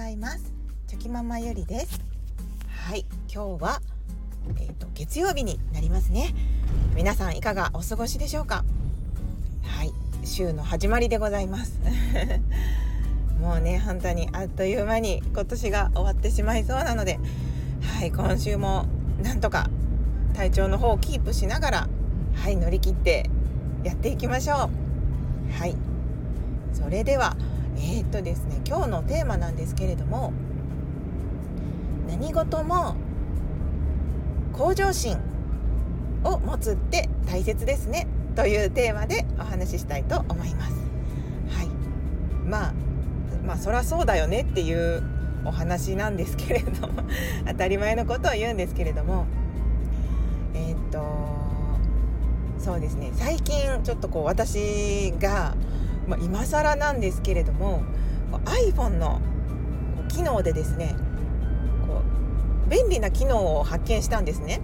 ざいます。チョキママゆりです。はい今日はえっ、ー、と月曜日になりますね。皆さんいかがお過ごしでしょうか？はい週の始まりでございます。もうね本当にあっという間に今年が終わってしまいそうなのではい今週もなんとか体調の方をキープしながらはい乗り切ってやっていきましょう。はいそれではえー、っとですね今日のテーマなんですけれども何事も向上心を持つって大切ですねというテーマでお話ししたいと思います。はい、まあまあそりゃそうだよねっていうお話なんですけれども 当たり前のことを言うんですけれどもえー、っとそうですね最近ちょっとこう私がまあ、今更なんですけれども iPhone の機能でですねこう便利な機能を発見したんですね。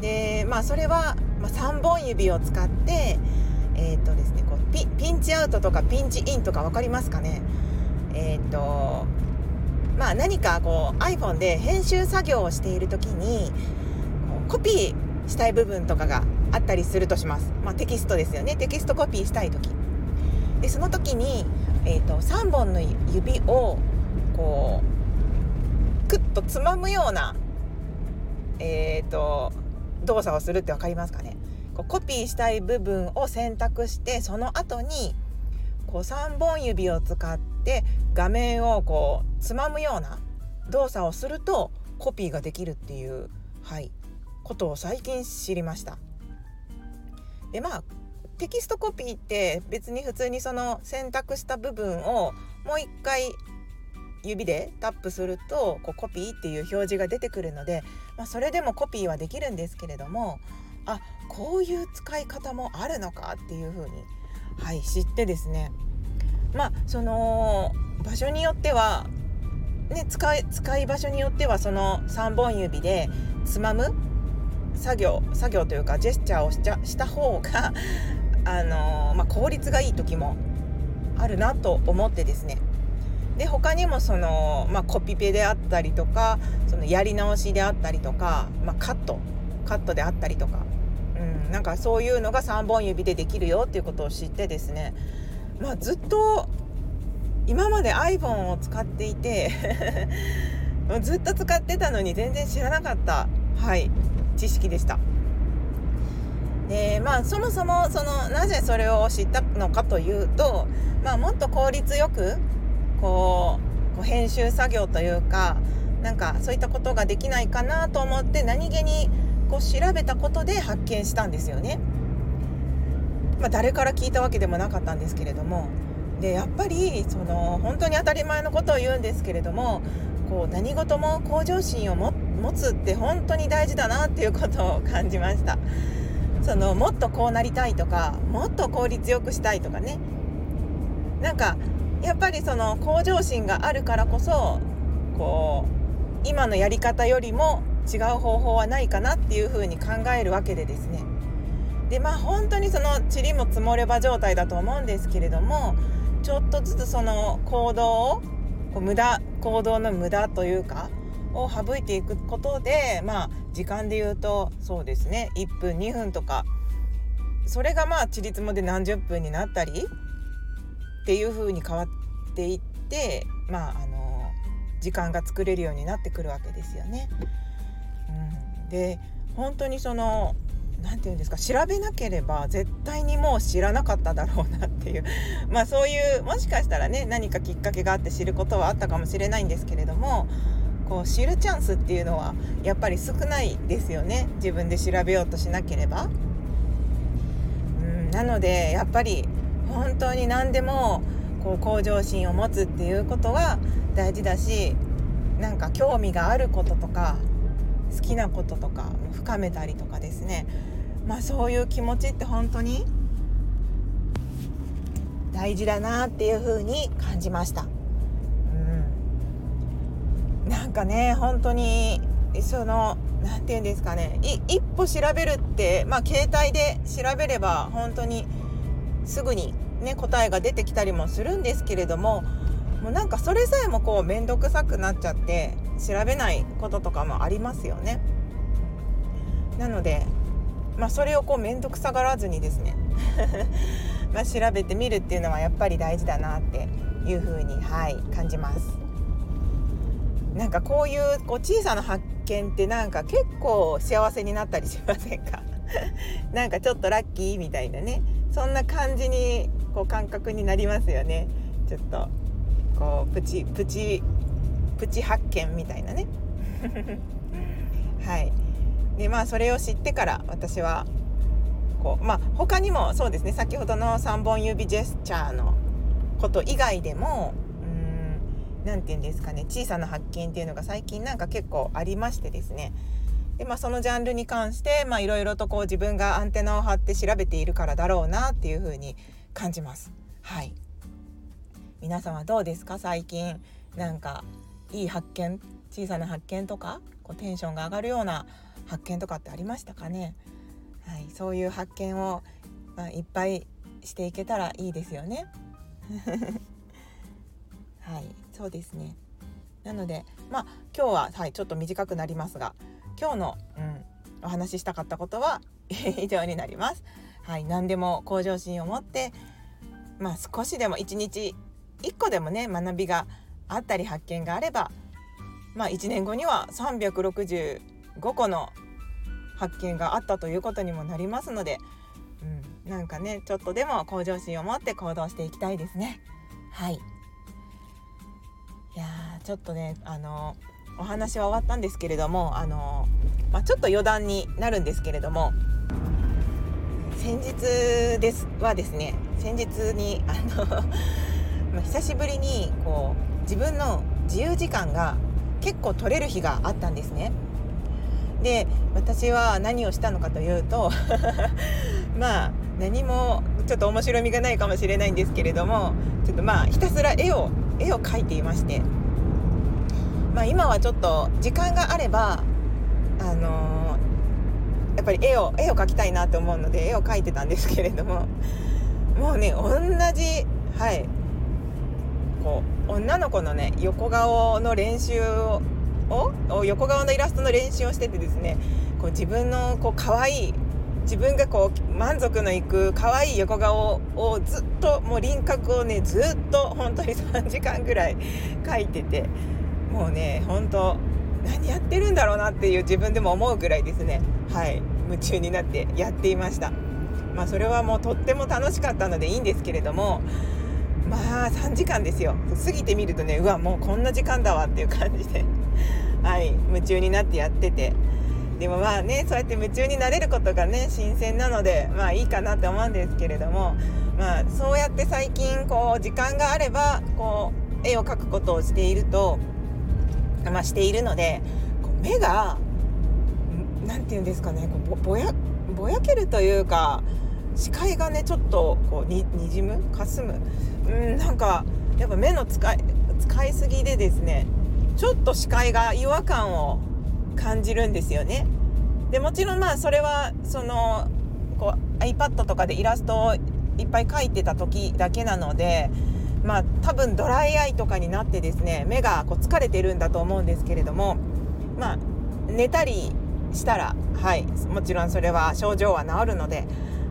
でまあそれは、3本指を使ってえ、ー、とですねこうピピンチアウトとかピンチインとか分かりますかねえ、ー、とまあ何かこう iPhone で編集作業をしている時にコピーしたい部分とかがあったりするとします。まあ、テキストですよね。テキストコピーしたい時。でその時に、えーと、3本の指をこうクッとつまむような、えーと、動作をするって分かりますかね？こうコピーしたい部分を選択してその後にこう3本指を使って画面をこうつまむような動作をするとコピーができるっていう、はい、ことを最近知りました。でまあテキストコピーって別に普通にその選択した部分をもう一回指でタップするとこうコピーっていう表示が出てくるので、まあ、それでもコピーはできるんですけれどもあこういう使い方もあるのかっていうふうに、はい、知ってですね。まあその場所によっては、ね、使い使い場所によってはその3本指でつまむ作業作業というかジェスチャーをしちゃした方があのまあ、効率がいい時もあるなと思ってですね。で他にもその、まあ、コピペであったりとかそのやり直しであったりとか、まあ、カット。カットであったりとか、うん、なんかそういうのが3本指でできるよっていうことを知ってですね、まあ、ずっと今まで iPhone を使っていて ずっと使ってたのに全然知らなかったはい知識でした。でまあそもそもそのなぜそれを知ったのかというと、まあ、もっと効率よくこうこう編集作業というかなんかそういったことができないかなと思って何気にこう調べたことで発見したんですよね。まあ、誰から聞いたわけでもなかったんですけれどもでやっぱりその本当に当たり前のことを言うんですけれどもこう何事も向上心を持つって本当に大事だなっていうことを感じました。そのもっとこうなりたいとかもっと効率よくしたいとかね。なんかやっぱりその向上心があるからこそこう今のやり方よりも違う方法はないかなっていうふうに考えるわけでですね。でまあ本当にその塵も積もれば状態だと思うんですけれどもちょっとずつその行動をこう無駄行動の無駄というかを省いていくことでまあ時間で言うとそうですね。1分2分とか。それがまあちりつもで何十分になったりっていう風に変わっていってまああの時間が作れるようになってくるわけですよね。うん、で本当にその何て言うんですか調べなければ絶対にもう知らなかっただろうなっていう。まあそういうもしかしたらね何かきっかけがあって知ることはあったかもしれないんですけれどもこう知るチャンスっていうのはやっぱり少ないですよね自分で調べようとしなければ。うん、なのでやっぱり本当に何でもこう向上心を持つっていうことは大事だしなんか興味があることとか好きなこととか深めたりとかですねまあそういう気持ちって本当に大事だなっていうふうに感じました。なんかね本当にその何て言うんですかね一歩調べるってまあ携帯で調べれば本当にすぐにね答えが出てきたりもするんですけれどももうなんかそれさえもこう面倒くさくなっちゃって調べないこととかもありますよね。なので、まあ、それをこう面倒くさがらずにですね ま調べてみるっていうのはやっぱり大事だなっていうふうに、はい、感じます。なんかこういうこう小さな発見ってなんか結構幸せになったりしませんか？なんかちょっとラッキーみたいなね。そんな感じにこう感覚になりますよね。ちょっとこうプチプチプチ発見みたいなね。はい。でまあそれを知ってから私はこうまあ他にもそうですね。先ほどの3本指ジェスチャーのこと以外でも何て言うんですかね小さな発見っていうのが最近なんか結構ありましてですね。で、まあ、そのジャンルに関していろいろとこう自分がアンテナを張って調べているからだろうなっていうふうに感じます。はい。皆さんはどうですか？最近。なんかいい発見？小さな発見とか？こうテンションが上がるような発見とかってありましたかね、はい、そういう発見を、まあ、いっぱいしていけたらいいですよね。はい。そうですねなのでまあ今日は、はい、ちょっと短くなりますが今日の、うん、お話ししたかったことは 以上になります。はい、何でも向上心を持ってまあ少しでも一日1個でもね学びがあったり発見があればまあ1年後には365個の発見があったということにもなりますので、うん、なんかねちょっとでも向上心を持って行動していきたいですね。はいいやちょっとねあのお話は終わったんですけれどもあの、まあ、ちょっと余談になるんですけれども先日ですはですね先日にあの、久しぶりにこう自分の自由時間が結構取れる日があったんですね。で私は何をしたのかというと まあ何もちょっと面白みがないかもしれないんですけれどもちょっとまあひたすら絵を絵を描いていまして、まあ、今はちょっと時間があればあのー、やっぱり絵を絵を描きたいなと思うので絵を描いてたんですけれども。もうね同じはい。こう女の子のね横顔の練習を横顔のイラストの練習をしててですねこう自分のこう可愛い自分がこう満足のいく可愛い横顔をずっともう輪郭をねずっと本当に3時間ぐらい描いててもうね本当何やってるんだろうなっていう自分でも思うぐらいですね。はい。夢中になってやっていました。まあそれはもうとっても楽しかったのでいいんですけれどもまあ3時間ですよ。過ぎてみるとねうわもうこんな時間だわっていう感じで。はい。夢中になってやってて。でもまあねそうやって夢中になれることがね新鮮なのでまあいいかなって思うんですけれどもまあそうやって最近こう時間があればこう絵を描くことをしているとまあしているのでこう目が何て言うんですかねこうぼやぼやけるというか視界がねちょっとこうににじむかすむ。うんなんかやっぱ目の使い使いすぎでですねちょっと視界が違和感を感じるんですよね。でもちろんまあそれはそのこう iPad とかでイラストをいっぱい描いてた時だけなのでまあ多分ドライアイとかになってですね目がこう疲れてるんだと思うんですけれどもまあ寝たりしたらはいもちろんそれは症状は治るので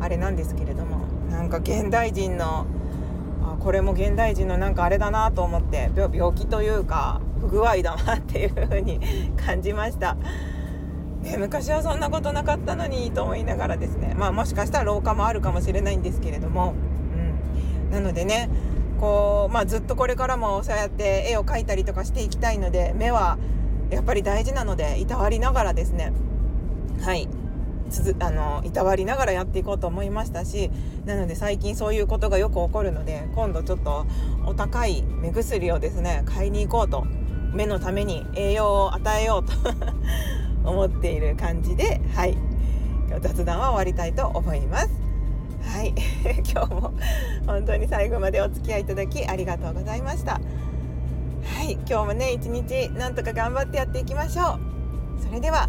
あれなんですけれどもなんか現代人のこれも現代人のなんかあれだなと思って病気というか不具合だなっていう風に感じました。ね、昔はそんなことなかったのにと思いながらですね、まあ、もしかしたら老化もあるかもしれないんですけれども、うん、なのでねこう、まあ、ずっとこれからもそうやって絵を描いたりとかしていきたいので目はやっぱり大事なのでいたわりながらですねはいつづあのいたわりながらやっていこうと思いましたしなので最近そういうことがよく起こるので今度ちょっとお高い目薬をですね買いに行こうと目のために栄養を与えようと 思っている感じではい雑談は終わりたいと思います。はい 今日も本当に最後までお付き合いいただきありがとうございました。はい今日もね一日なんとか頑張ってやっていきましょう。それでは